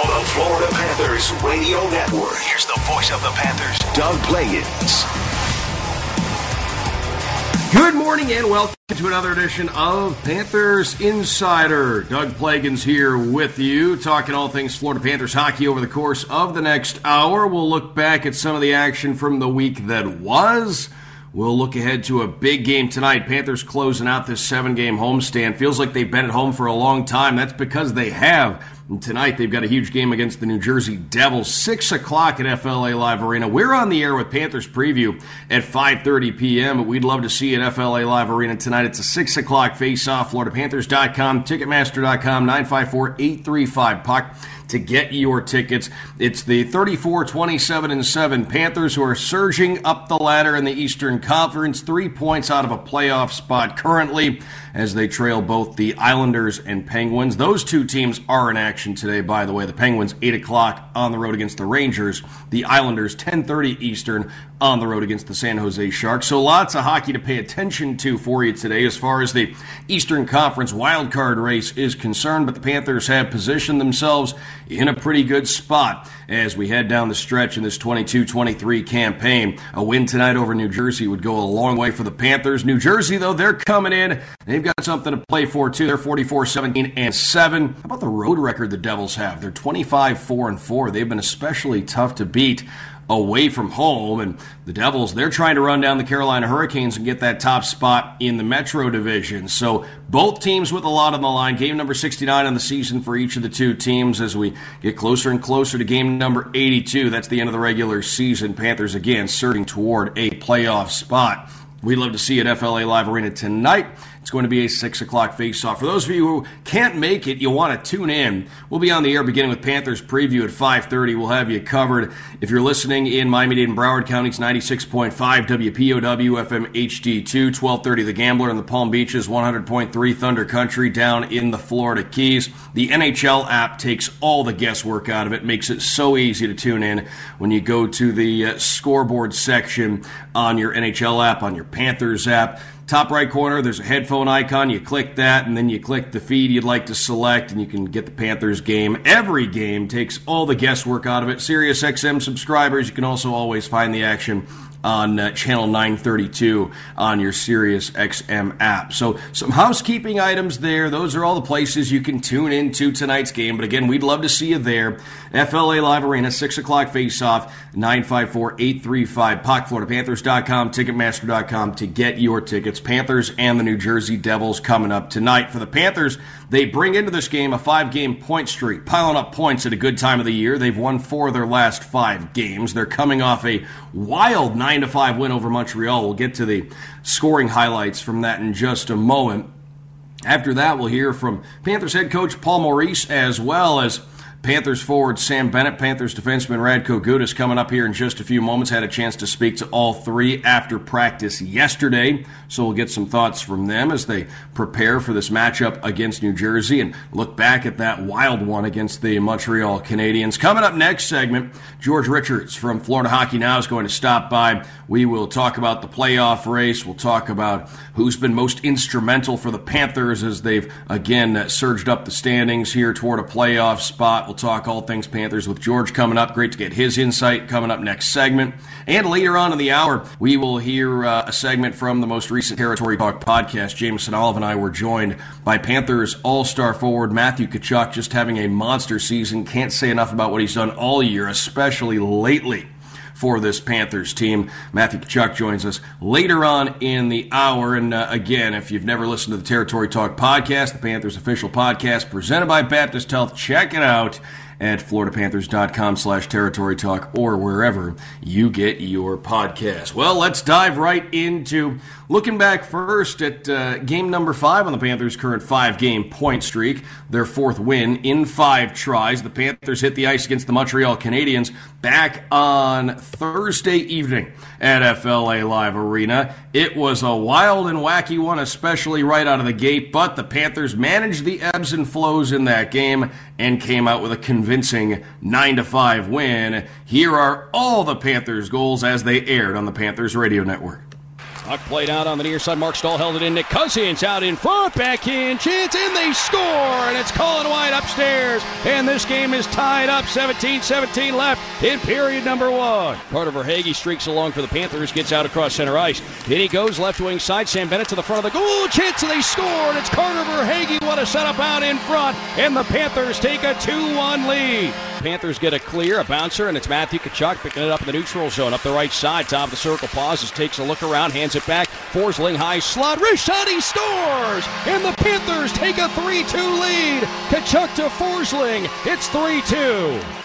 On the Florida Panthers Radio Network. Here's the voice of the Panthers, Doug Plagens. Good morning and welcome to another edition of Panthers Insider. Doug Plagens here with you, talking all things Florida Panthers hockey over the course of the next hour. We'll look back at some of the action from the week that was. We'll look ahead to a big game tonight. Panthers closing out this seven game homestand. Feels like they've been at home for a long time. That's because they have. And tonight they've got a huge game against the New Jersey Devils, six o'clock at FLA Live Arena. We're on the air with Panthers preview at 5:30 p.m. But we'd love to see you at FLA Live Arena tonight. It's a six o'clock face-off. FloridaPanthers.com, Ticketmaster.com, 954-835 puck to get your tickets. It's the 34 27 and 7 Panthers who are surging up the ladder in the Eastern Conference, three points out of a playoff spot currently as they trail both the Islanders and Penguins. Those two teams are in action today, by the way. The Penguins 8 o'clock on the road against the Rangers. The Islanders 10:30 Eastern on the road against the San Jose Sharks. So lots of hockey to pay attention to for you today as far as the Eastern Conference wildcard race is concerned. But the Panthers have positioned themselves in a pretty good spot as we head down the stretch in this 22-23 campaign. A win tonight over New Jersey would go a long way for the Panthers. New Jersey, though, they're coming in. They've got something to play for too. They're 44-17 and 7. How about the road record the Devils have? They're 25-4 and 4. They've been especially tough to beat away from home. And the Devils, they're trying to run down the Carolina Hurricanes and get that top spot in the Metro Division. So both teams with a lot on the line. Game number 69 on the season for each of the two teams as we get closer and closer to game number 82. That's the end of the regular season. Panthers again surging toward a playoff spot. We'd love to see at FLA Live Arena tonight. It's going to be a 6 o'clock face-off. For those of you who can't make it, you'll want to tune in. We'll be on the air beginning with Panthers preview at 5.30. We'll have you covered. If you're listening in Miami-Dade and Broward counties, 96.5 WPOW FM HD2, 1230 The Gambler in the Palm Beaches, 100.3 Thunder Country down in the Florida Keys. The NHL app takes all the guesswork out of it, makes it so easy to tune in when you go to the uh, scoreboard section on your NHL app, on your Panthers app. Top right corner, there's a headphone icon. You click that, and then you click the feed you'd like to select, and you can get the Panthers game. Every game takes all the guesswork out of it. Sirius XM subscribers, you can also always find the action on uh, channel 932 on your Sirius XM app. So, some housekeeping items there. Those are all the places you can tune into tonight's game. But again, we'd love to see you there. FLA Live Arena, 6 o'clock face off, 954 835 Puck, FloridaPanthers.com, Ticketmaster.com to get your tickets. Panthers and the New Jersey Devils coming up tonight. For the Panthers, they bring into this game a five game point streak, piling up points at a good time of the year. They've won four of their last five games. They're coming off a wild 9 to 5 win over Montreal. We'll get to the scoring highlights from that in just a moment. After that, we'll hear from Panthers head coach Paul Maurice as well as Panthers forward Sam Bennett, Panthers defenseman Radko Gudas coming up here in just a few moments. Had a chance to speak to all three after practice yesterday, so we'll get some thoughts from them as they prepare for this matchup against New Jersey and look back at that wild one against the Montreal Canadiens. Coming up next segment, George Richards from Florida Hockey Now is going to stop by. We will talk about the playoff race. We'll talk about who's been most instrumental for the Panthers as they've again surged up the standings here toward a playoff spot. We'll talk all things Panthers with George coming up. Great to get his insight coming up next segment. And later on in the hour, we will hear uh, a segment from the most recent Territory Talk podcast. Jameson Olive and I were joined by Panthers All Star forward Matthew Tkachuk, just having a monster season. Can't say enough about what he's done all year, especially lately for this Panthers team. Matthew Tkachuk joins us later on in the hour. And uh, again, if you've never listened to the Territory Talk podcast, the Panthers official podcast presented by Baptist Health, check it out at floridapanthers.com slash territory talk or wherever you get your podcast. Well, let's dive right into looking back first at uh, game number five on the Panthers' current five game point streak, their fourth win in five tries. The Panthers hit the ice against the Montreal Canadiens back on Thursday evening at FLA Live Arena. It was a wild and wacky one, especially right out of the gate, but the Panthers managed the ebbs and flows in that game and came out with a convincing 9 to 5 win. Here are all the Panthers goals as they aired on the Panthers radio network. Puck played out on the near side. Mark Staal held it in. Nick Cousins out in front. Back in. Chance. And they score. And it's Colin White upstairs. And this game is tied up. 17 17 left in period number one. Carter Verhaeghe streaks along for the Panthers. Gets out across center ice. Then he goes left wing side. Sam Bennett to the front of the goal. Chance. And they score. And it's Carter Verhaeghe. What a setup out in front. And the Panthers take a 2 1 lead. Panthers get a clear, a bouncer, and it's Matthew Tkachuk picking it up in the neutral zone, up the right side, top of the circle, pauses, takes a look around, hands it back. Forsling high slot, Rashadi scores, and the Panthers take a 3-2 lead. Tkachuk to Forsling, it's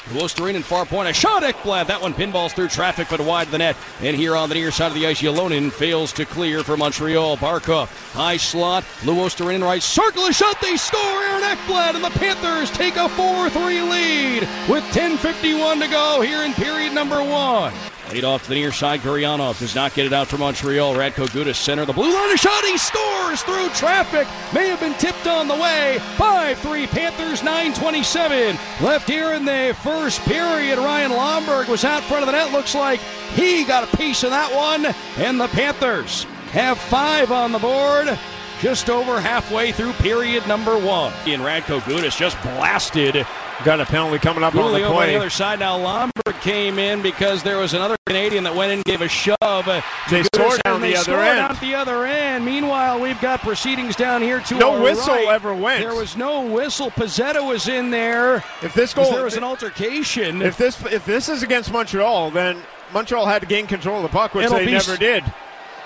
3-2. Luostarinen far point, a shot Ekblad. That one pinballs through traffic but wide of the net. And here on the near side of the ice, Ylonen fails to clear for Montreal. Barkov, high slot, Luostarinen right circle, a shot, they score, Aaron Ekblad, and the Panthers take a 4-3 lead with 10.51 to go here in period number one. Laid off to the near side. Gurianov does not get it out for Montreal. Radko Gudas center. The blue line a shot. He scores through traffic. May have been tipped on the way. 5 3 Panthers, 927. Left here in the first period. Ryan Lomberg was out front of the net. Looks like he got a piece of that one. And the Panthers have five on the board just over halfway through period number one. And Radko Gudas just blasted Got a penalty coming up on the Julio on the other side now. Lomberg came in because there was another Canadian that went in and gave a shove. to They scored down they the other end. out the other end. Meanwhile, we've got proceedings down here to No whistle right. ever went. There was no whistle. Pezzetta was in there. If this goal, there was an altercation. if this if this is against Montreal, then Montreal had to gain control of the puck, which It'll they be never did.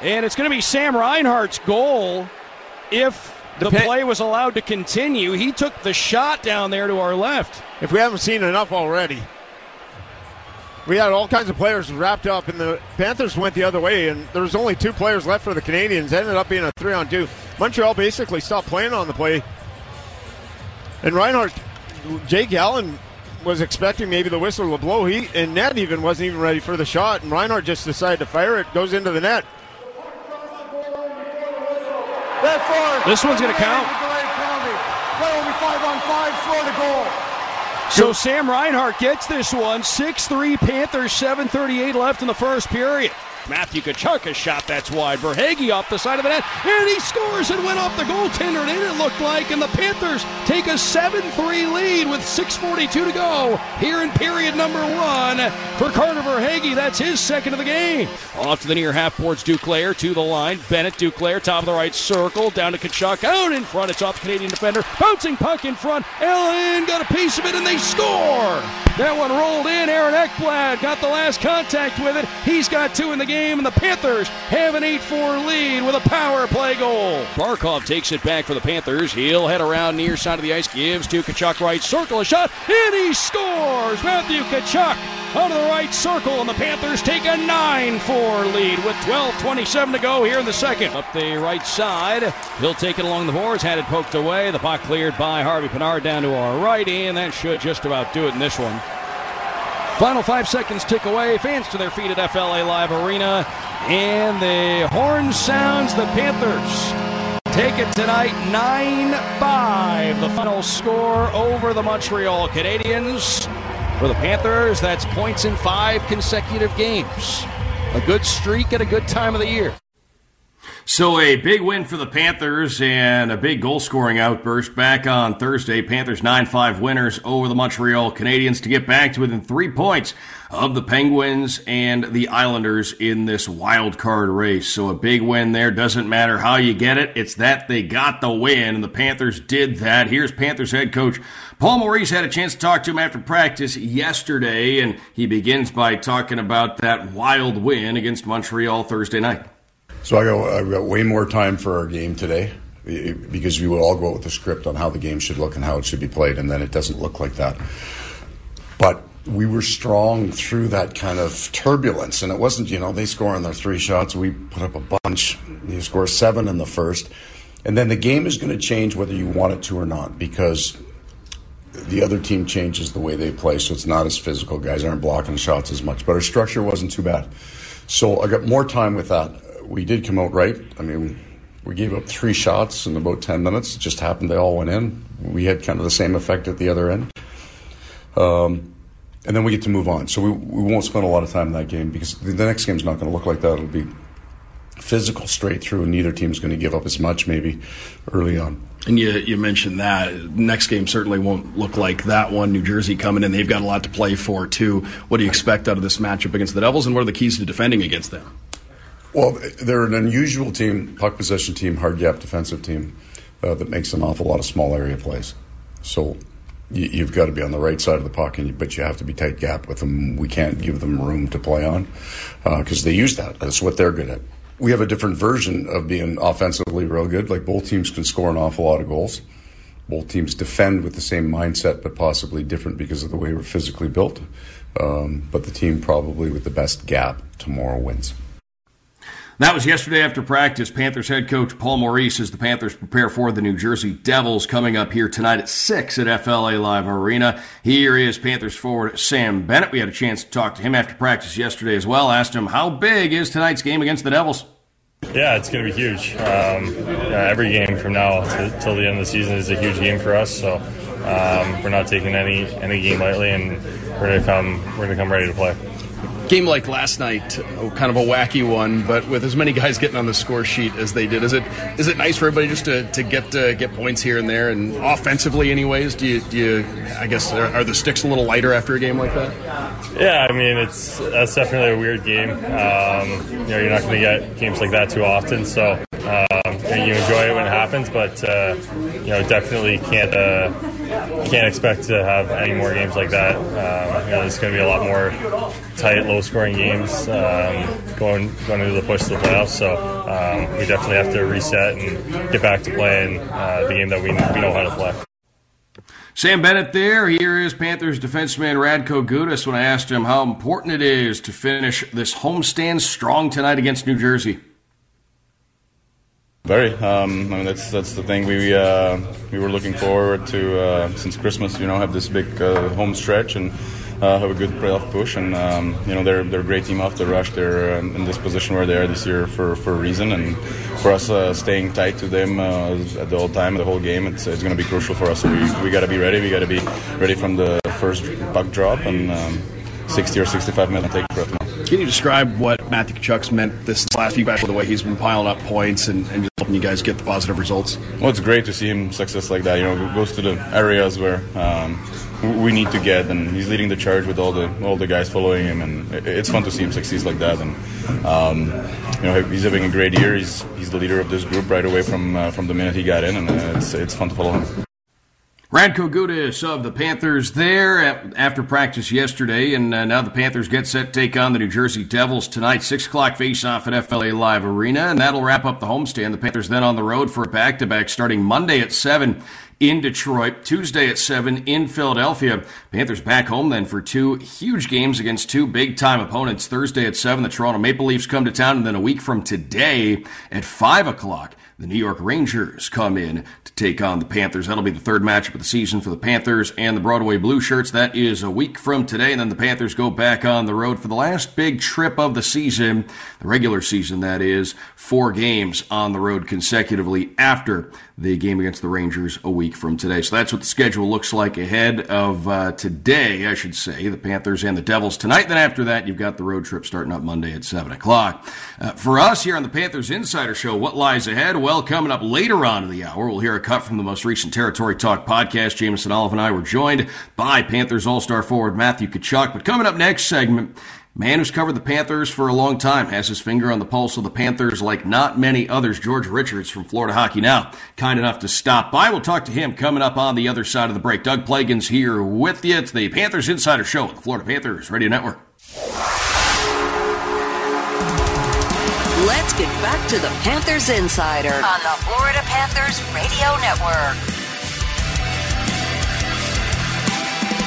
and it's going to be Sam Reinhart's goal if the play was allowed to continue. He took the shot down there to our left. If we haven't seen enough already, we had all kinds of players wrapped up, and the Panthers went the other way, and there was only two players left for the Canadians. Ended up being a three on two. Montreal basically stopped playing on the play, and Reinhart, Jake Allen was expecting maybe the whistle to blow. He and Ned even wasn't even ready for the shot, and Reinhart just decided to fire it. Goes into the net. This one's going to count. So Sam Reinhart gets this one. 6-3 Panthers, 7.38 left in the first period. Matthew Tkachuk shot that's wide. Verhaeghe off the side of the net, and he scores and went off the goaltender, and it looked like, and the Panthers take a 7-3 lead with 6.42 to go here in period number one for Carter Verhaeghe. That's his second of the game. Off to the near half boards, Duclair to the line. Bennett, Duclair, top of the right circle, down to Tkachuk, out in front. It's off the Canadian defender. Bouncing puck in front. Allen got a piece of it, and they score. That one rolled in. Aaron Ekblad got the last contact with it. He's got two in the game, and the Panthers have an 8 4 lead with a power play goal. Barkov takes it back for the Panthers. He'll head around near side of the ice, gives to Tkachuk right circle, a shot, and he scores. Matthew Tkachuk out of the right circle, and the Panthers take a 9 4 lead with 12 27 to go here in the second. Up the right side, he'll take it along the boards, had it poked away. The puck cleared by Harvey Pinard down to our right, and that should just about do it in this one. Final five seconds tick away. Fans to their feet at FLA Live Arena. And the horn sounds. The Panthers take it tonight 9 5. The final score over the Montreal Canadiens. For the Panthers, that's points in five consecutive games. A good streak at a good time of the year. So a big win for the Panthers and a big goal scoring outburst back on Thursday. Panthers 9-5 winners over the Montreal Canadiens to get back to within three points of the Penguins and the Islanders in this wild card race. So a big win there. Doesn't matter how you get it. It's that they got the win and the Panthers did that. Here's Panthers head coach Paul Maurice had a chance to talk to him after practice yesterday and he begins by talking about that wild win against Montreal Thursday night. So I got, I've got way more time for our game today because we will all go out with a script on how the game should look and how it should be played, and then it doesn't look like that. But we were strong through that kind of turbulence, and it wasn't, you know, they score on their three shots, we put up a bunch. You score seven in the first, and then the game is going to change whether you want it to or not because the other team changes the way they play, so it's not as physical. Guys aren't blocking shots as much, but our structure wasn't too bad. So I got more time with that we did come out right. I mean, we gave up three shots in about 10 minutes. It just happened they all went in. We had kind of the same effect at the other end. Um, and then we get to move on. So we, we won't spend a lot of time in that game because the, the next game's not going to look like that. It'll be physical straight through, and neither team's going to give up as much maybe early on. And you, you mentioned that next game certainly won't look like that one. New Jersey coming in, they've got a lot to play for too. What do you expect out of this matchup against the Devils, and what are the keys to defending against them? Well, they're an unusual team, puck possession team, hard gap defensive team uh, that makes an awful lot of small area plays. So you, have got to be on the right side of the puck, and, but you have to be tight gap with them. We can't give them room to play on because uh, they use that. That's what they're good at. We have a different version of being offensively real good. Like both teams can score an awful lot of goals. Both teams defend with the same mindset, but possibly different because of the way we're physically built. Um, but the team probably with the best gap tomorrow wins. That was yesterday after practice. Panthers head coach Paul Maurice as the Panthers prepare for the New Jersey Devils coming up here tonight at 6 at FLA Live Arena. Here is Panthers forward Sam Bennett. We had a chance to talk to him after practice yesterday as well. Asked him, how big is tonight's game against the Devils? Yeah, it's going to be huge. Um, yeah, every game from now till the end of the season is a huge game for us. So um, we're not taking any any game lightly, and we're going to come we're going to come ready to play game like last night, oh, kind of a wacky one, but with as many guys getting on the score sheet as they did, is it is it nice for everybody just to, to get uh, get points here and there? And offensively, anyways, do you do you? I guess are, are, the sticks a little lighter after a game like that? Yeah, I mean it's that's definitely a weird game. Um, you know, you're not going to get games like that too often, so um, you enjoy it when it happens, but uh, you know, definitely can't. Uh, can't expect to have any more games like that. Um, you know, there's going to be a lot more tight, low-scoring games um, going going into the push to the playoffs. So um, we definitely have to reset and get back to playing uh, the game that we, we know how to play. Sam Bennett there. Here is Panthers defenseman Radko Gudas when I asked him how important it is to finish this homestand strong tonight against New Jersey. Very. Um, I mean, that's that's the thing we uh, we were looking forward to uh, since Christmas. You know, have this big uh, home stretch and uh, have a good playoff push. And um, you know, they're they're a great team off the rush. They're um, in this position where they are this year for, for a reason. And for us, uh, staying tight to them uh, at the whole time, the whole game, it's, it's going to be crucial for us. We we got to be ready. We got to be ready from the first puck drop and. Um, 60 or 65 minute take. Can you describe what Matthew Tkachuk's meant this last few matches, the way he's been piling up points and, and just helping you guys get the positive results? Well, it's great to see him success like that. You know, goes to the areas where um, we need to get, and he's leading the charge with all the all the guys following him, and it's fun to see him succeed like that. And um, you know, he's having a great year. He's he's the leader of this group right away from uh, from the minute he got in, and uh, it's it's fun to follow him. Radko Gudas of the Panthers there after practice yesterday, and uh, now the Panthers get set to take on the New Jersey Devils tonight. Six o'clock face-off at FLA Live Arena, and that'll wrap up the homestand. The Panthers then on the road for a back-to-back starting Monday at seven in Detroit, Tuesday at 7 in Philadelphia. Panthers back home then for two huge games against two big time opponents. Thursday at 7, the Toronto Maple Leafs come to town, and then a week from today at 5 o'clock, the New York Rangers come in to take on the Panthers. That'll be the third matchup of the season for the Panthers and the Broadway Blue Shirts. That is a week from today, and then the Panthers go back on the road for the last big trip of the season, the regular season, that is, four games on the road consecutively after the game against the Rangers a week from today. So that's what the schedule looks like ahead of uh, today, I should say. The Panthers and the Devils tonight. Then after that, you've got the road trip starting up Monday at 7 o'clock. Uh, for us here on the Panthers Insider Show, what lies ahead? Well, coming up later on in the hour, we'll hear a cut from the most recent Territory Talk podcast. Jameson Olive and I were joined by Panthers All Star forward Matthew Tkachuk. But coming up next segment, Man who's covered the Panthers for a long time has his finger on the pulse of the Panthers like not many others. George Richards from Florida Hockey Now, kind enough to stop by. We'll talk to him coming up on the other side of the break. Doug Plagens here with you. It's the Panthers Insider Show on the Florida Panthers Radio Network. Let's get back to the Panthers Insider on the Florida Panthers Radio Network.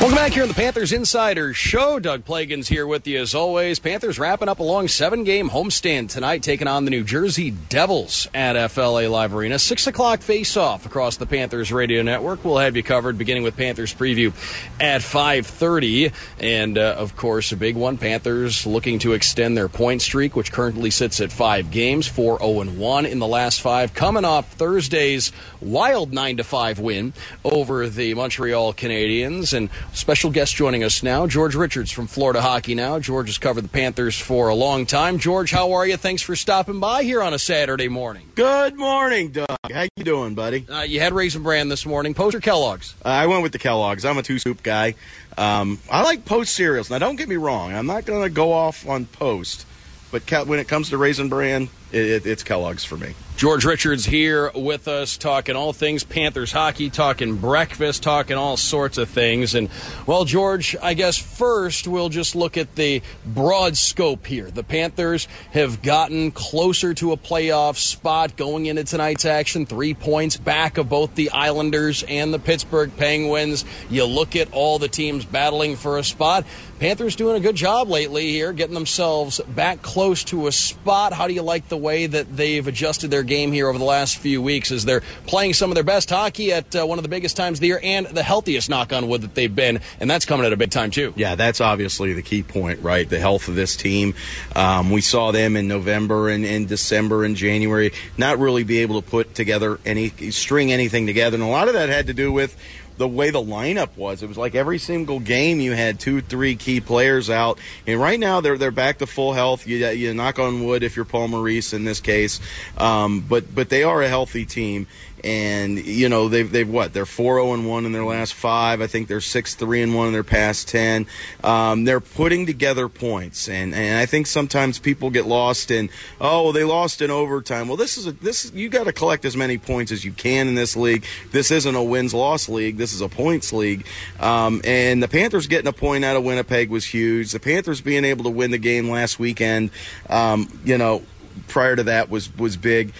Welcome back here on the Panthers Insider Show. Doug Plagens here with you as always. Panthers wrapping up a long seven game homestand tonight, taking on the New Jersey Devils at FLA Live Arena. Six o'clock face off across the Panthers radio network. We'll have you covered beginning with Panthers preview at 5.30. And uh, of course, a big one. Panthers looking to extend their point streak, which currently sits at five games, 4 0 1 in the last five, coming off Thursday's wild 9 5 win over the Montreal Canadiens. And Special guest joining us now, George Richards from Florida Hockey Now. George has covered the Panthers for a long time. George, how are you? Thanks for stopping by here on a Saturday morning. Good morning, Doug. How you doing, buddy? Uh, you had Raisin Bran this morning. Post or Kellogg's? Uh, I went with the Kellogg's. I'm a two soup guy. Um, I like Post cereals. Now, don't get me wrong. I'm not going to go off on Post, but when it comes to Raisin Bran, it, it, it's Kellogg's for me. George Richards here with us, talking all things Panthers hockey, talking breakfast, talking all sorts of things. And, well, George, I guess first we'll just look at the broad scope here. The Panthers have gotten closer to a playoff spot going into tonight's action, three points back of both the Islanders and the Pittsburgh Penguins. You look at all the teams battling for a spot. Panthers doing a good job lately here, getting themselves back close to a spot. How do you like the way that they've adjusted their game here over the last few weeks as they're playing some of their best hockey at uh, one of the biggest times of the year and the healthiest knock on wood that they've been, and that's coming at a big time too. Yeah, that's obviously the key point, right? The health of this team. Um, we saw them in November and in December and January not really be able to put together any string anything together, and a lot of that had to do with the way the lineup was. It was like every single game you had two, three key players out, and right now they're they're back to full health. You, you knock on wood if you're Paul Maurice in this case, um, but but they are a healthy team, and you know they've they've what they're four zero oh and one in their last five. I think they're six three and one in their past ten. Um, they're putting together points, and and I think sometimes people get lost in oh they lost in overtime. Well, this is a, this you got to collect as many points as you can in this league. This isn't a wins loss league. This is a points league, um, and the Panthers getting a point out of Winnipeg was huge. The Panthers being able to win the game last weekend, um, you know, prior to that was was big.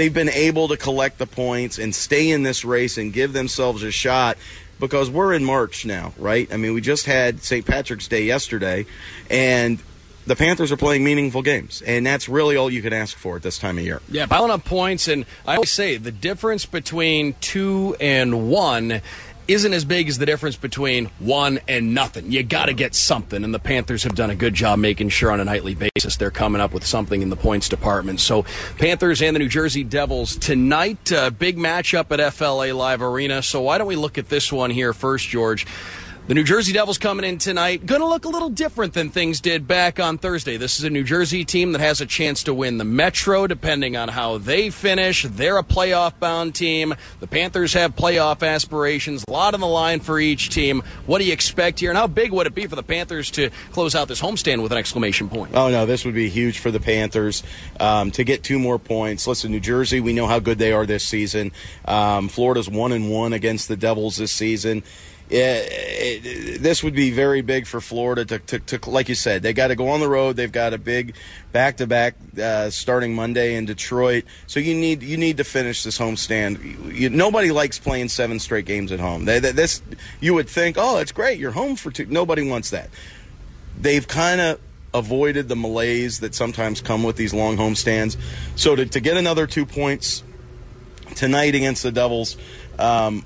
They've been able to collect the points and stay in this race and give themselves a shot because we're in March now, right? I mean, we just had St. Patrick's Day yesterday, and the Panthers are playing meaningful games, and that's really all you can ask for at this time of year. Yeah, piling up points, and I always say the difference between two and one isn't as big as the difference between one and nothing. You got to get something, and the Panthers have done a good job making sure on a nightly basis they're coming up with something in the points department. So, Panthers and the New Jersey Devils tonight, uh, big matchup at FLA Live Arena. So, why don't we look at this one here first, George? The New Jersey Devils coming in tonight, going to look a little different than things did back on Thursday. This is a New Jersey team that has a chance to win the Metro, depending on how they finish. They're a playoff bound team. The Panthers have playoff aspirations, a lot on the line for each team. What do you expect here, and how big would it be for the Panthers to close out this homestand with an exclamation point? Oh, no, this would be huge for the Panthers um, to get two more points. Listen, New Jersey, we know how good they are this season. Um, Florida's one and one against the Devils this season it, this would be very big for Florida to, to, to like you said, they got to go on the road. They've got a big back to back starting Monday in Detroit. So you need you need to finish this homestand. You, nobody likes playing seven straight games at home. They, they, this you would think, oh, it's great, you're home for two. Nobody wants that. They've kind of avoided the malaise that sometimes come with these long homestands. So to, to get another two points tonight against the Devils. Um,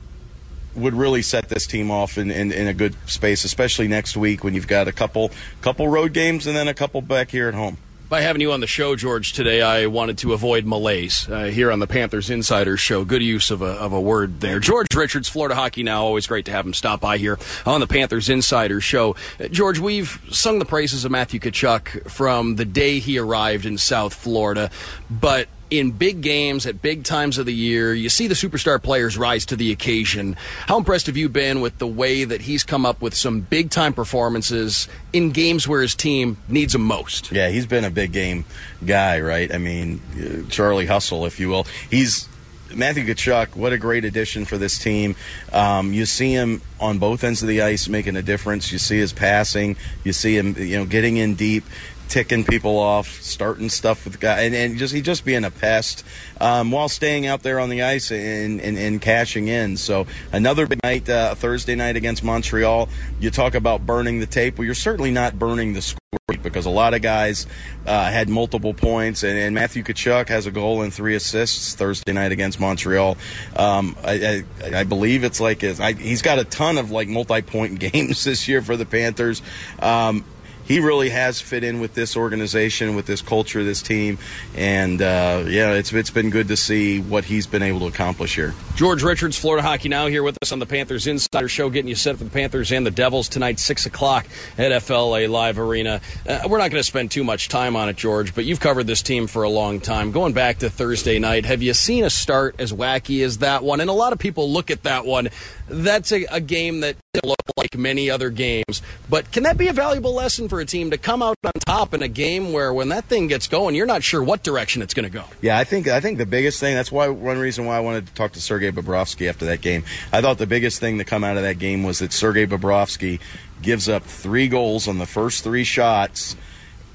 would really set this team off in, in, in, a good space, especially next week when you've got a couple couple road games and then a couple back here at home. by having you on the show, George, today. I wanted to avoid malaise uh, here on the Panthers Insider Show. Good use of a, of a word there. George Richards, Florida Hockey Now. Always great to have him stop by here on the Panthers Insider Show. Uh, George, we've sung the praises of Matthew Tkachuk from the day he arrived in South Florida, but in big games at big times of the year, you see the superstar players rise to the occasion. How impressed have you been with the way that he's come up with some big time performances in games where his team needs him most? Yeah, he's been a big game guy, right? I mean, uh, Charlie Hustle, if you will. He's Matthew Tkachuk, what a great addition for this team. Um, you see him on both ends of the ice making a difference. You see his passing. You see him, you know, getting in deep ticking people off, starting stuff with the guy, and, and just he just being a pest um, while staying out there on the ice and, and, and cashing in. So another big night, uh, Thursday night against Montreal. You talk about burning the tape. Well, you're certainly not burning the score because a lot of guys uh, had multiple points, and, and, Matthew Tkachuk has a goal and three assists Thursday night against Montreal. Um, I, I, I, believe it's like his, I, he's got a ton of like multi-point games this year for the Panthers. Um, he really has fit in with this organization, with this culture, this team, and uh, yeah, it's it's been good to see what he's been able to accomplish here. George Richards, Florida Hockey Now, here with us on the Panthers Insider Show, getting you set for the Panthers and the Devils tonight, six o'clock at FLA Live Arena. Uh, we're not going to spend too much time on it, George, but you've covered this team for a long time. Going back to Thursday night, have you seen a start as wacky as that one? And a lot of people look at that one. That's a, a game that look like many other games, but can that be a valuable lesson for a team to come out on top in a game where when that thing gets going, you're not sure what direction it's going to go? Yeah, I think I think the biggest thing. That's why one reason why I wanted to talk to Sergei Bobrovsky after that game. I thought the biggest thing to come out of that game was that Sergei Bobrovsky gives up three goals on the first three shots,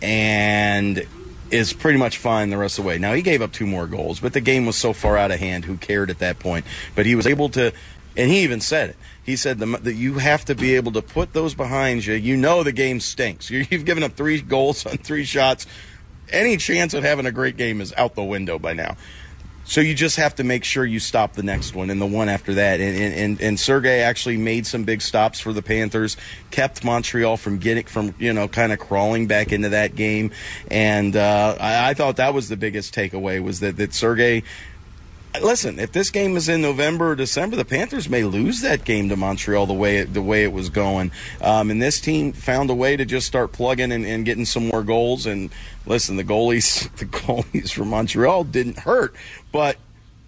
and is pretty much fine the rest of the way. Now he gave up two more goals, but the game was so far out of hand. Who cared at that point? But he was able to, and he even said it he said that you have to be able to put those behind you. You know the game stinks. You've given up three goals on three shots. Any chance of having a great game is out the window by now. So you just have to make sure you stop the next one and the one after that. And and, and, and Sergei actually made some big stops for the Panthers, kept Montreal from getting from you know kind of crawling back into that game. And uh, I, I, thought that was the biggest takeaway was that that Sergei listen, if this game is in November or December, the Panthers may lose that game to Montreal the way it, the way it was going. Um, and this team found a way to just start plugging and, and, getting some more goals. And listen, the goalies the goalies from Montreal didn't hurt, but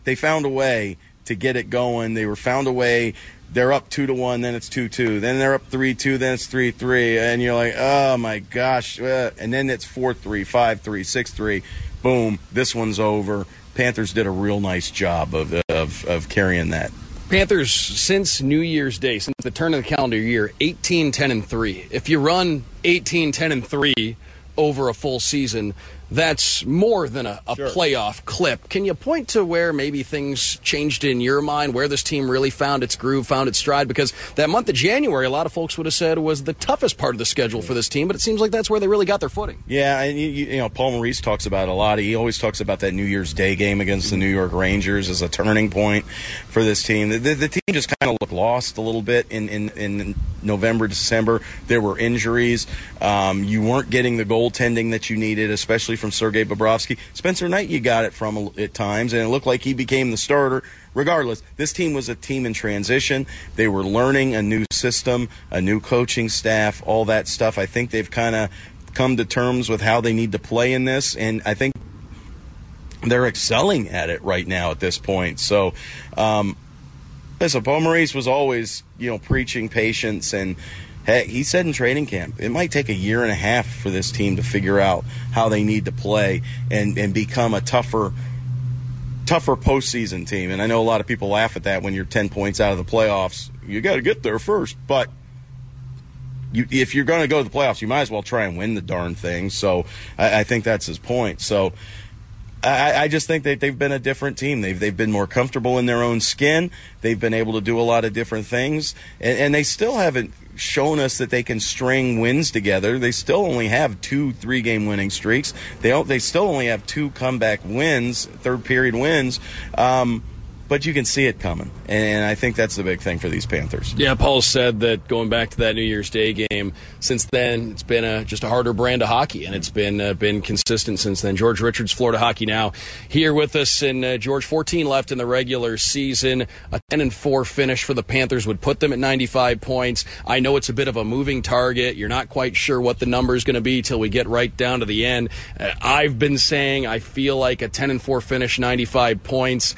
they found a way to get it going. They were found a way. They're up two to one, then it's two two, then they're up three two, then it's three three, and you're like, oh my gosh, uh, and then it's four three, five three, six three, boom, this one's over Panthers did a real nice job of, of, of carrying that. Panthers since New Year's Day, since the turn of the calendar year, 18 10 and 3. If you run 18 10 and 3 over a full season, that's more than a, a sure. playoff clip. Can you point to where maybe things changed in your mind, where this team really found its groove, found its stride? Because that month of January, a lot of folks would have said was the toughest part of the schedule for this team, but it seems like that's where they really got their footing. Yeah, and you, you know, Paul Maurice talks about a lot. He always talks about that New Year's Day game against the New York Rangers as a turning point for this team. The, the, the team just kind of looked lost a little bit in, in, in November, December. There were injuries. Um, you weren't getting the goaltending that you needed, especially from Sergei Bobrovsky. Spencer Knight, you got it from at times, and it looked like he became the starter. Regardless, this team was a team in transition. They were learning a new system, a new coaching staff, all that stuff. I think they've kind of come to terms with how they need to play in this, and I think they're excelling at it right now at this point. So, um, listen, Paul Maurice was always, you know, preaching patience and Hey, he said in training camp, it might take a year and a half for this team to figure out how they need to play and, and become a tougher tougher postseason team. And I know a lot of people laugh at that when you're 10 points out of the playoffs. You got to get there first. But you, if you're going to go to the playoffs, you might as well try and win the darn thing. So I, I think that's his point. So I, I, just think that they've been a different team. They've they've been more comfortable in their own skin. They've been able to do a lot of different things, and, and they still haven't shown us that they can string wins together. They still only have two three game winning streaks. They they still only have two comeback wins, third period wins. Um, but you can see it coming. And I think that's the big thing for these Panthers. Yeah, Paul said that going back to that New Year's Day game, since then it's been a, just a harder brand of hockey, and it's been uh, been consistent since then. George Richards, Florida Hockey Now, here with us, and uh, George, 14 left in the regular season. A 10 and 4 finish for the Panthers would put them at 95 points. I know it's a bit of a moving target. You're not quite sure what the number is going to be till we get right down to the end. Uh, I've been saying I feel like a 10 and 4 finish, 95 points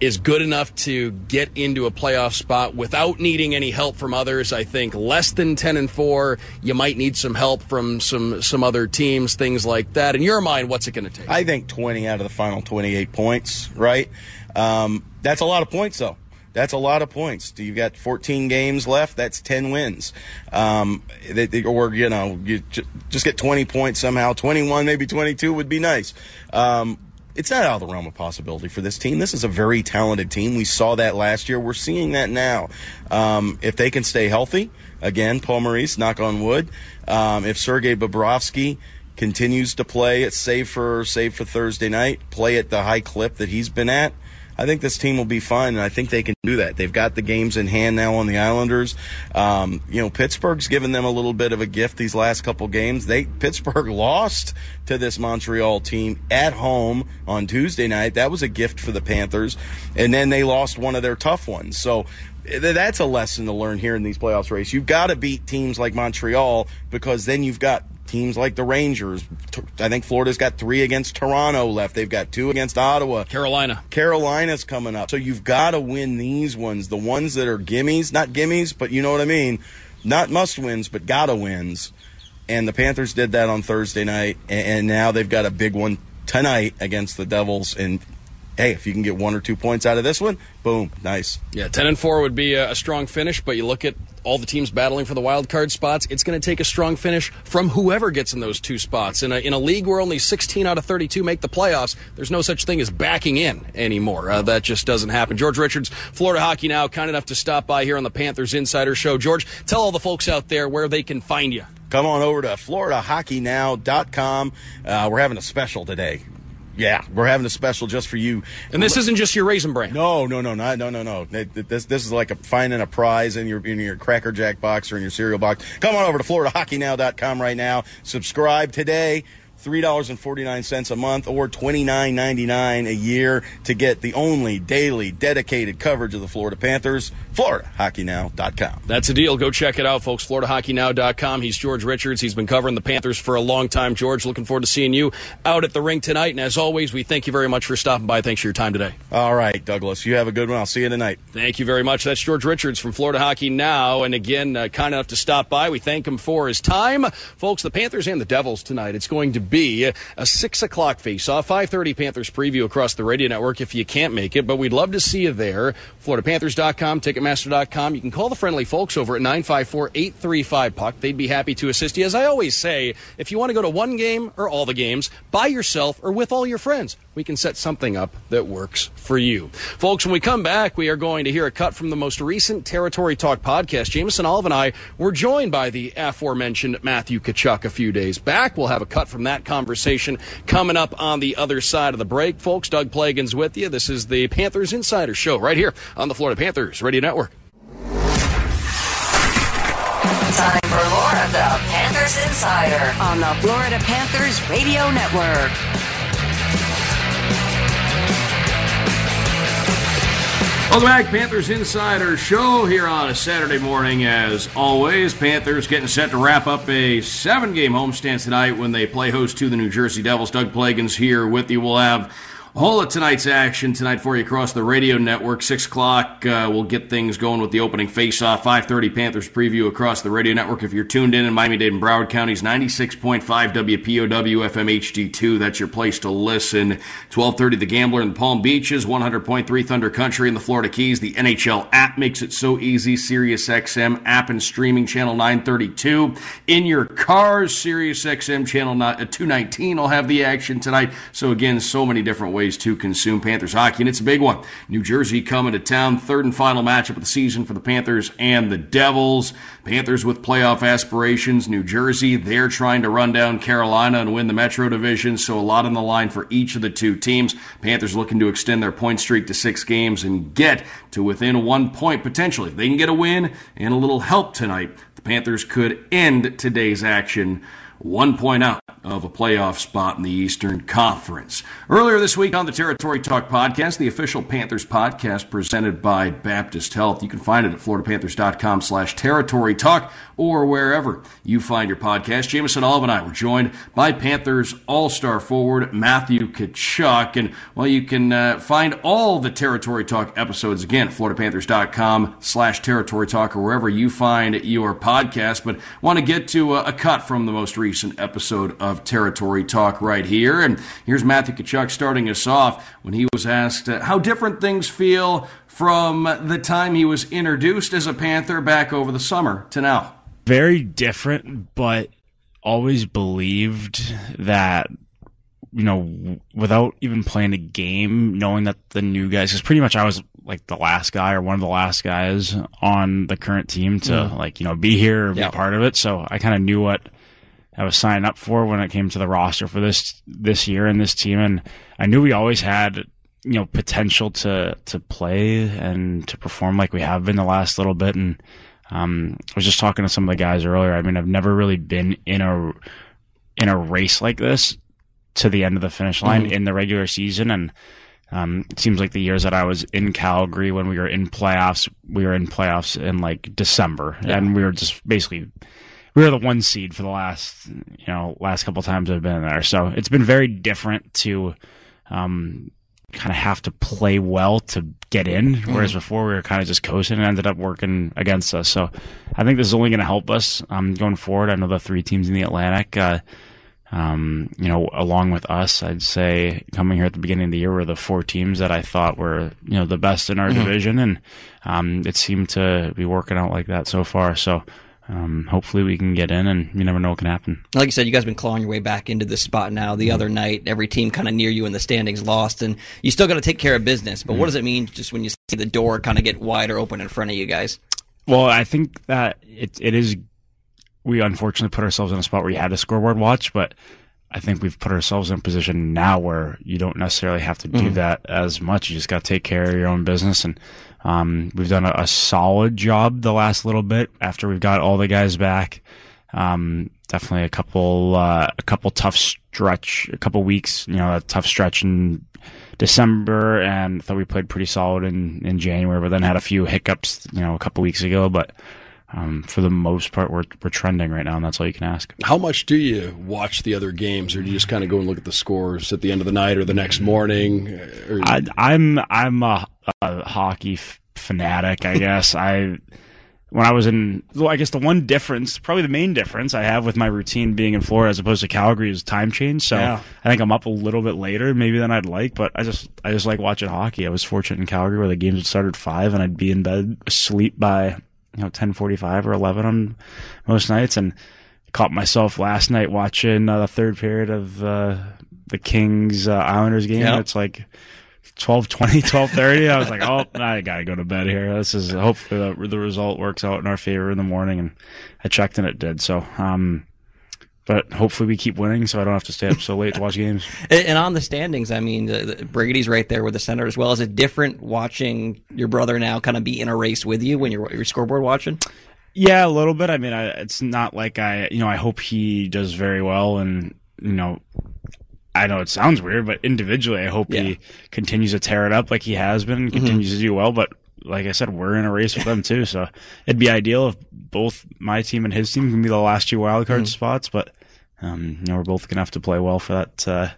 is good enough to get into a playoff spot without needing any help from others. I think less than 10 and 4, you might need some help from some some other teams, things like that. In your mind, what's it going to take? I think 20 out of the final 28 points, right? Um, that's a lot of points, though. That's a lot of points. You've got 14 games left. That's 10 wins. Um, they, they, or, you know, you just get 20 points somehow. 21, maybe 22 would be nice. Um, it's not out of the realm of possibility for this team. This is a very talented team. We saw that last year. We're seeing that now. Um, if they can stay healthy, again, Paul Maurice, knock on wood. Um, if Sergei Bobrovsky continues to play it's save for save for Thursday night, play at the high clip that he's been at, I think this team will be fine, and I think they can do that. They've got the games in hand now on the Islanders. Um, you know, Pittsburgh's given them a little bit of a gift these last couple games. They Pittsburgh lost to this Montreal team at home on Tuesday night. That was a gift for the Panthers, and then they lost one of their tough ones. So that's a lesson to learn here in these playoffs race. You've got to beat teams like Montreal because then you've got teams like the Rangers. I think Florida's got three against Toronto left. They've got two against Ottawa. Carolina. Carolina's coming up. So you've got to win these ones, the ones that are gimmies, not gimmies, but you know what I mean. Not must wins, but gotta wins. And the Panthers did that on Thursday night, and now they've got a big one tonight against the Devils. And hey, if you can get one or two points out of this one, boom, nice. Yeah, ten and four would be a, strong finish, but you look at all the teams battling for the wild card spots. It's going to take a strong finish from whoever gets in those two spots. In a, in a league where only 16 out of 32 make the playoffs, there's no such thing as backing in anymore. Uh, that just doesn't happen. George Richards, Florida Hockey Now, kind enough to stop by here on the Panthers Insider Show. George, tell all the folks out there where they can find you come on over to floridahockeynow.com. Uh, we're having a special today. Yeah, we're having a special just for you. And this isn't just your raisin bran. No, no, no, no, no, no, no. This this is like a finding a prize in your in your Cracker Jack box or in your cereal box. Come on over to FloridaHockeyNow.com right now. Subscribe today. $3.49 a month or $29.99 a year to get the only daily dedicated coverage of the Florida Panthers. FloridaHockeyNow.com. That's a deal. Go check it out, folks. FloridaHockeyNow.com. He's George Richards. He's been covering the Panthers for a long time. George, looking forward to seeing you out at the rink tonight. And as always, we thank you very much for stopping by. Thanks for your time today. All right, Douglas. You have a good one. I'll see you tonight. Thank you very much. That's George Richards from Florida Hockey Now. And again, uh, kind enough to stop by. We thank him for his time. Folks, the Panthers and the Devils tonight. It's going to be a 6 o'clock face-off. 5.30 Panthers preview across the radio network if you can't make it. But we'd love to see you there. FloridaPanthers.com, Ticketmaster.com. You can call the friendly folks over at 954-835-PUCK. They'd be happy to assist you. As I always say, if you want to go to one game or all the games, by yourself or with all your friends, we can set something up that works for you. Folks, when we come back, we are going to hear a cut from the most recent Territory Talk podcast. Jameson Olive and I were joined by the aforementioned Matthew Tkachuk a few days back. We'll have a cut from that conversation coming up on the other side of the break. Folks, Doug Plagens with you. This is the Panthers Insider Show right here on the Florida Panthers Radio Network. Time for more of the Panthers Insider on the Florida Panthers Radio Network. Welcome back, Panthers Insider Show here on a Saturday morning. As always, Panthers getting set to wrap up a seven-game homestand tonight when they play host to the New Jersey Devils. Doug Plagens here with you. We'll have all of tonight's action tonight for you across the radio network. Six o'clock, uh, we'll get things going with the opening face-off. Five thirty Panthers preview across the radio network. If you're tuned in in Miami-Dade and Broward counties, ninety six point five WPOW FM HD two. That's your place to listen. Twelve thirty, the Gambler in the Palm Beaches. One hundred point three Thunder Country in the Florida Keys. The NHL app makes it so easy. Sirius XM app and streaming channel nine thirty two in your cars. Sirius XM channel uh, two nineteen will have the action tonight. So again, so many different ways ways to consume Panthers hockey, and it's a big one. New Jersey coming to town, third and final matchup of the season for the Panthers and the Devils. Panthers with playoff aspirations. New Jersey, they're trying to run down Carolina and win the Metro Division, so a lot on the line for each of the two teams. Panthers looking to extend their point streak to six games and get to within one point potentially. If they can get a win and a little help tonight, the Panthers could end today's action one point out of a playoff spot in the Eastern Conference. Earlier this week on the Territory Talk podcast, the official Panthers podcast presented by Baptist Health. You can find it at floridapanthers.com slash territory talk or wherever you find your podcast. Jameson Olive and I were joined by Panthers All-Star forward Matthew Tkachuk. And well, you can uh, find all the Territory Talk episodes again at floridapanthers.com slash territory talk or wherever you find your podcast. But want to get to a, a cut from the most recent episode of Territory Talk right here. And here's Matthew Tkachuk starting us off when he was asked uh, how different things feel from the time he was introduced as a Panther back over the summer to now very different, but always believed that you know without even playing a game, knowing that the new guys because pretty much I was like the last guy or one of the last guys on the current team to mm. like you know be here or be part of it. So I kind of knew what I was signing up for when it came to the roster for this this year and this team, and I knew we always had you know potential to to play and to perform like we have been the last little bit and um, I was just talking to some of the guys earlier. I mean, I've never really been in a in a race like this to the end of the finish line mm-hmm. in the regular season, and um, it seems like the years that I was in Calgary when we were in playoffs, we were in playoffs in like December, yeah. and we were just basically we were the one seed for the last you know last couple times I've been there. So it's been very different to um, kind of have to play well to get in, whereas mm-hmm. before we were kind of just coasting and ended up working against us. So I think this is only going to help us um, going forward. I know the three teams in the Atlantic, uh, um, you know, along with us, I'd say coming here at the beginning of the year were the four teams that I thought were, you know, the best in our mm-hmm. division, and um, it seemed to be working out like that so far. So um, hopefully we can get in, and you never know what can happen. Like you said, you guys have been clawing your way back into this spot now. The mm-hmm. other night, every team kind of near you in the standings lost, and you still got to take care of business. But mm-hmm. what does it mean just when you see the door kind of get wider open in front of you guys? Well, I think that it it is. We unfortunately put ourselves in a spot where you had to scoreboard watch, but I think we've put ourselves in a position now where you don't necessarily have to do mm-hmm. that as much. You just got to take care of your own business and um, we've done a, a, solid job the last little bit after we've got all the guys back. Um, definitely a couple, uh, a couple tough stretch, a couple weeks, you know, a tough stretch in December and thought we played pretty solid in, in January, but then had a few hiccups, you know, a couple weeks ago, but, um, for the most part, we're we're trending right now, and that's all you can ask. How much do you watch the other games, or do you just kind of go and look at the scores at the end of the night or the next morning? Or... I, am I'm, I'm a, a hockey f- fanatic, I guess. I when I was in, well, I guess the one difference, probably the main difference I have with my routine being in Florida as opposed to Calgary is time change. So yeah. I think I'm up a little bit later maybe than I'd like, but I just I just like watching hockey. I was fortunate in Calgary where the games would start at five and I'd be in bed asleep by you know, 10:45 or 11 on most nights, and caught myself last night watching uh, the third period of uh, the Kings uh, Islanders game. Yep. It's like 12 20 12 30 i was like oh i gotta go to bed here this is hopefully the, the result works out in our favor in the morning and i checked and it did so um but hopefully we keep winning so I don't have to stay up so late to watch games. And on the standings, I mean, the, the Brady's right there with the center as well. Is it different watching your brother now kind of be in a race with you when you're, you're scoreboard watching? Yeah, a little bit. I mean, I, it's not like I, you know, I hope he does very well and, you know, I know it sounds weird, but individually, I hope yeah. he continues to tear it up like he has been, mm-hmm. continues mm-hmm. to do well. But like I said, we're in a race with them too. So it'd be ideal if both my team and his team can be the last two wildcard mm-hmm. spots. But um, you know, we're both gonna have to play well for that. Uh,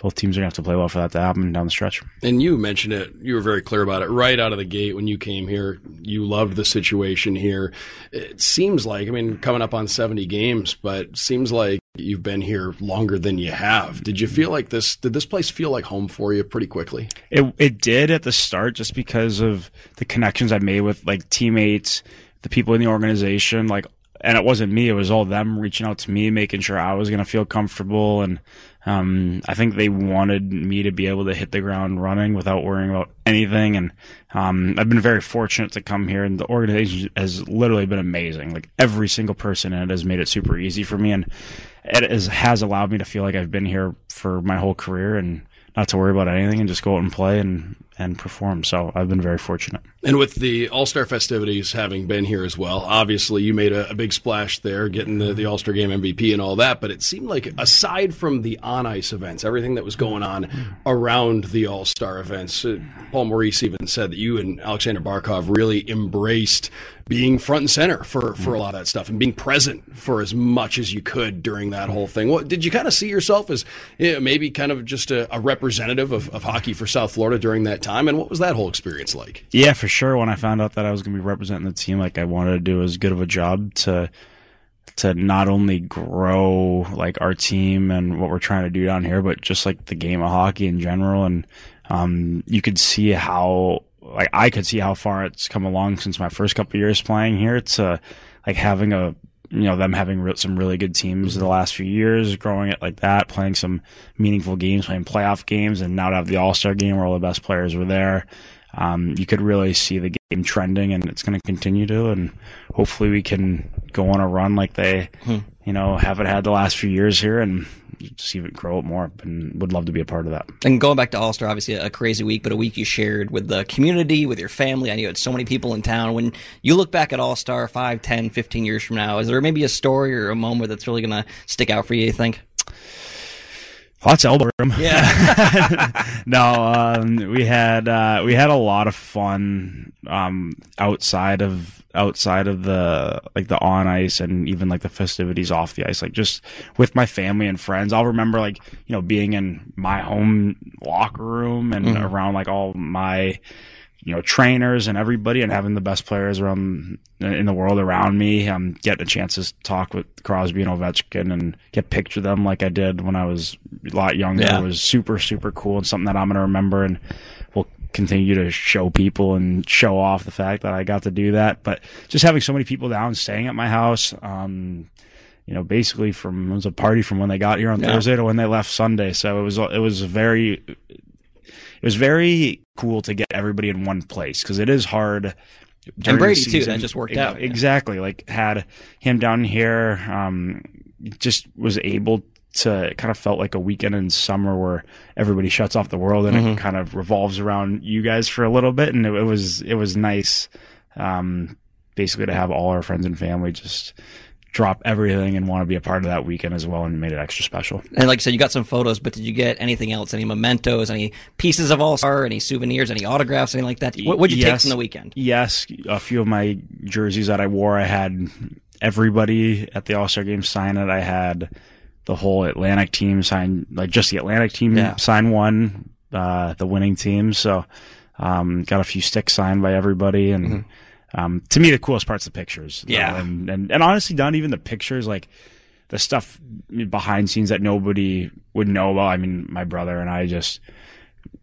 both teams are gonna have to play well for that to happen down the stretch. And you mentioned it. You were very clear about it right out of the gate when you came here. You loved the situation here. It seems like, I mean, coming up on seventy games, but seems like you've been here longer than you have. Did you feel like this? Did this place feel like home for you pretty quickly? It it did at the start, just because of the connections I made with like teammates, the people in the organization, like. And it wasn't me; it was all them reaching out to me, making sure I was going to feel comfortable, and Um, I think they wanted me to be able to hit the ground running without worrying about anything. And um, I've been very fortunate to come here, and the organization has literally been amazing. Like every single person in it has made it super easy for me, and it is, has allowed me to feel like I've been here for my whole career and not to worry about anything and just go out and play and and perform. So I've been very fortunate. And with the All Star festivities having been here as well, obviously you made a, a big splash there, getting the, the All Star Game MVP and all that. But it seemed like aside from the on ice events, everything that was going on around the All Star events, uh, Paul Maurice even said that you and Alexander Barkov really embraced being front and center for, for a lot of that stuff and being present for as much as you could during that whole thing. What did you kind of see yourself as you know, maybe kind of just a, a representative of, of hockey for South Florida during that time? And what was that whole experience like? Yeah, for sure. When I found out that I was going to be representing the team, like I wanted to do as good of a job to to not only grow like our team and what we're trying to do down here, but just like the game of hockey in general. And um, you could see how like I could see how far it's come along since my first couple years playing here. It's uh, like having a you know them having re- some really good teams the last few years, growing it like that, playing some meaningful games, playing playoff games, and now to have the All Star game where all the best players were there. Um, you could really see the game trending, and it's going to continue to. And hopefully, we can go on a run like they, Hmm. you know, haven't had the last few years here, and see it grow up more. And would love to be a part of that. And going back to All Star, obviously a crazy week, but a week you shared with the community, with your family. I know you had so many people in town. When you look back at All Star 5, 10, 15 years from now, is there maybe a story or a moment that's really going to stick out for you, you think? Lots of elbow room. Yeah. no, um, we had uh, we had a lot of fun um, outside of outside of the like the on ice and even like the festivities off the ice. Like just with my family and friends. I'll remember like you know being in my home locker room and Mhm. around like all my you know trainers and everybody and having the best players around in the world around me um get a chance to talk with Crosby and Ovechkin and get picture them like I did when I was a lot younger Yeah. was super super cool and something that I'm going to remember and continue to show people and show off the fact that I got to do that but just having so many people down staying at my house um you know basically from it was a party from when they got here on Yeah. Thursday to when they left Sunday so it was it was very it was very cool to get everybody in one place because it is hard. the Brady, too, that just worked out, yeah. Exactly. Like had him down here, um, just was able to it kind of felt like a weekend in summer where everybody shuts off the world and Mhm. it kind of revolves around you guys for a little bit. And it, it was, it was nice. Um, basically to have all our friends and family just drop everything and want to be a part of that weekend as well and made it extra special. And like you said, you got some photos, but did you get anything else? Any mementos, any pieces of All Star, any souvenirs, any autographs, anything like that? What would you take from the weekend? Yes, a few of my jerseys that I wore, I had everybody at the All Star game sign it. I had the whole Atlantic team signed, like just the Atlantic team Yeah. sign one, uh, the winning team. So, um, got a few sticks signed by everybody. And, um, to me, the coolest part's the pictures. Mm-hmm. Yeah. And, and, and honestly, not even the pictures, like, the stuff behind scenes that nobody would know about. I mean, my brother and I just,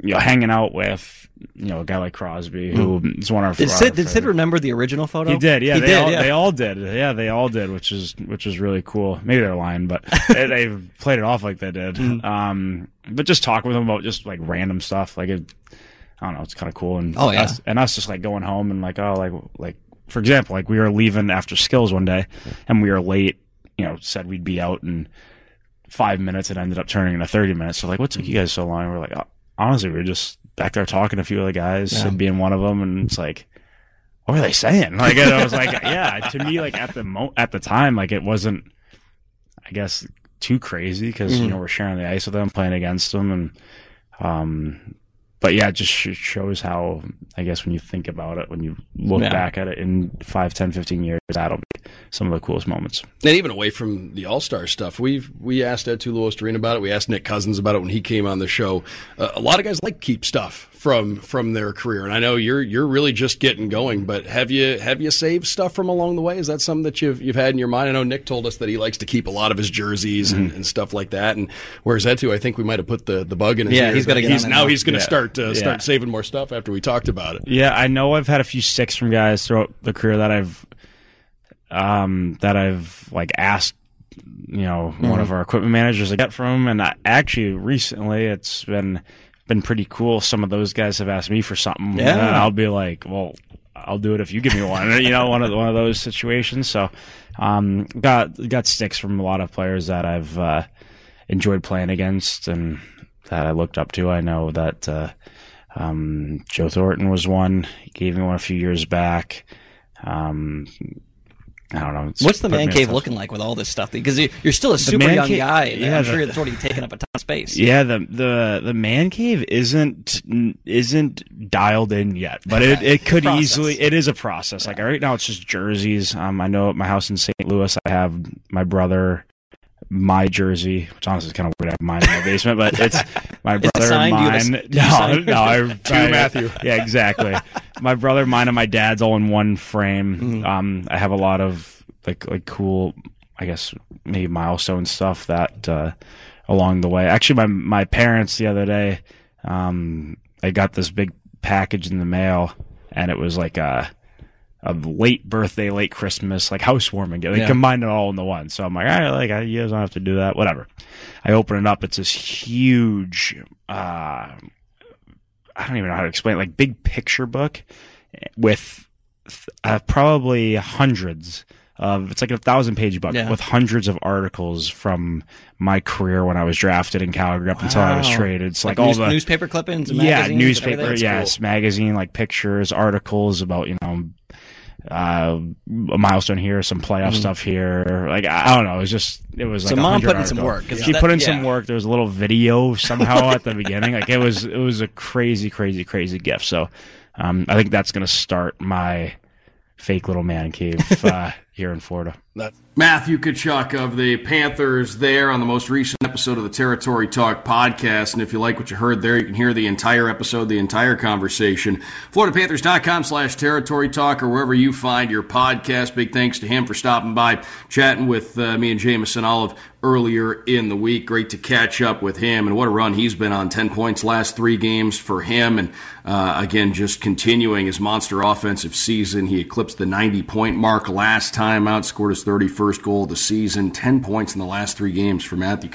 you know, hanging out with, you know, a guy like Crosby, who is one of Did our Sid, did Sid remember the original photo? he did, yeah. He they did, all yeah. they all did, yeah. They all did, which is which is really cool. Maybe they're lying, but they, they played it off like they did. Mm. Um, but just talking with them about just like random stuff, like it, I don't know, it's kind of cool. And Oh, yeah. us, and us just like going home and like oh like like for example, like we were leaving after skills one day, and we were late. You know, said we'd be out in five minutes. It ended up turning into thirty minutes. So like, what took you guys so long? And we're like, oh, honestly, we were just back there talking to a few of the guys, Yeah. Sid being one of them, and it's like what were they saying? Like, and I was like, yeah, to me, like at the mo- at the time, like it wasn't, I guess, too crazy because you Mhm. know we're sharing the ice with them, playing against them, and um, but yeah, it just shows how I guess when you think about it, when you look Yeah. back at it in five, ten, fifteen years, that'll be some of the coolest moments. And even away from the All Star stuff, we we asked Ed Tulo about it. We asked Nick Cousins about it when he came on the show. Uh, a lot of guys like keep stuff from from their career, and I know you're you're really just getting going. But have you have you saved stuff from along the way? Is that something that you've you've had in your mind? I know Nick told us that he likes to keep a lot of his jerseys and, and stuff like that. And where's that to? I think we might have put the, the bug in his Yeah, ear he's that gotta get he's now he's going to Yeah. start uh, Yeah. start saving more stuff after we talked about it. Yeah, I know I've had a few sticks from guys throughout the career that I've um that I've like asked you know mm-hmm. one of our equipment managers I get from him. And I, actually, recently, it's been been pretty cool. Some of those guys have asked me for something, yeah. and I'll be like, well. I'll do it if you give me one. you know, one of one of those situations. So, um, got got sticks from a lot of players that I've uh, enjoyed playing against and that I looked up to. I know that uh, um, Joe Thornton was one. He gave me one a few years back. Um, I don't know. What's the man cave looking like with all this stuff? Because you're still a super young cave, guy. Yeah, I'm the, sure that's already taken up a ton of space. Yeah, the the the man cave isn't isn't dialed in yet, but it, it could easily. It is a process. Like right now, it's just jerseys. Um, I know at my house in St. Louis, I have my brother my jersey, which honestly is kind of weird. I have mine in my basement, but it's my brother, and mine. no, no, I, to Matthew. Yeah, exactly. my brother, mine, and my dad's all in one frame. Mm-hmm. Um, I have a lot of like like cool, I guess maybe milestone stuff that uh, along the way. Actually, my my parents the other day, um, I got this big package in the mail, and it was like a a late birthday, late Christmas, like housewarming. They yeah. combined it all into one. So I'm like, all right, like you guys don't have to do that. Whatever. I open it up. It's this huge. Uh, I don't even know how to explain. It, like big picture book with uh, probably hundreds of. It's like a thousand page book yeah. with hundreds of articles from my career when I was drafted in Calgary up wow. until I was traded. It's like, like all news, the newspaper clippings. Yeah, newspaper. Yes, cool. magazine like pictures, articles about you know uh, a milestone here, some playoff mm-hmm. stuff here. Like I, don't know, it was just it was like so mom put in some work. She that, put in yeah. some work. There was a little video somehow at the beginning. Like it was it was a crazy, crazy, crazy gift. So um, I think that's gonna start my fake little man cave uh, here in Florida. Matthew Tkachuk of the Panthers there on the most recent episode of the Territory Talk podcast. And if you like what you heard there, you can hear the entire episode, the entire conversation. FloridaPanthers.com slash Territory Talk or wherever you find your podcast. Big thanks to him for stopping by, chatting with uh, me and Jameson Olive earlier in the week. Great to catch up with him, and what a run he's been on. 10 points last three games for him, and uh, again, just continuing his monster offensive season. He eclipsed the 90 point mark last time out, scored his 31st goal of the season, 10 points in the last three games for Matthew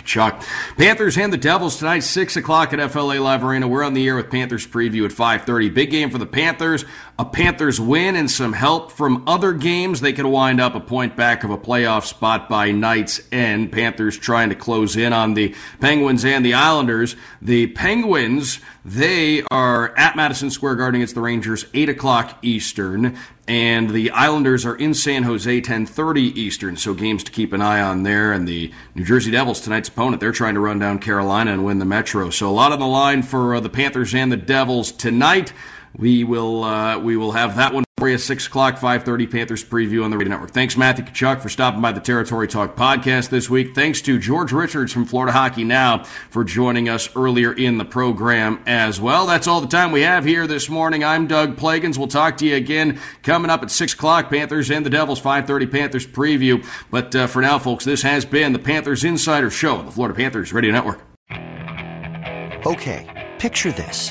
Panthers and the Devils tonight, 6 o'clock at FLA Live Arena. We're on the air with Panthers preview at 5.30. Big game for the Panthers. A Panthers win and some help from other games. They could wind up a point back of a playoff spot by night's end. Panthers trying to close in on the Penguins and the Islanders. The Penguins, they are at Madison Square Garden against the Rangers, 8 o'clock Eastern. And the Islanders are in San Jose, 10:30 Eastern. So games to keep an eye on there. And the New Jersey Devils, tonight's opponent, they're trying to run down Carolina and win the Metro. So a lot on the line for uh, the Panthers and the Devils tonight. We will uh, we will have that one for you six o'clock, five thirty Panthers preview on the Radio Network. Thanks Matthew Tkachuk for stopping by the Territory Talk podcast this week. Thanks to George Richards from Florida Hockey Now for joining us earlier in the program as well. That's all the time we have here this morning. I'm Doug Plagens. We'll talk to you again coming up at six o'clock. Panthers and the Devils, five thirty Panthers preview. But uh, for now, folks, this has been the Panthers Insider Show on the Florida Panthers Radio Network. Okay, picture this.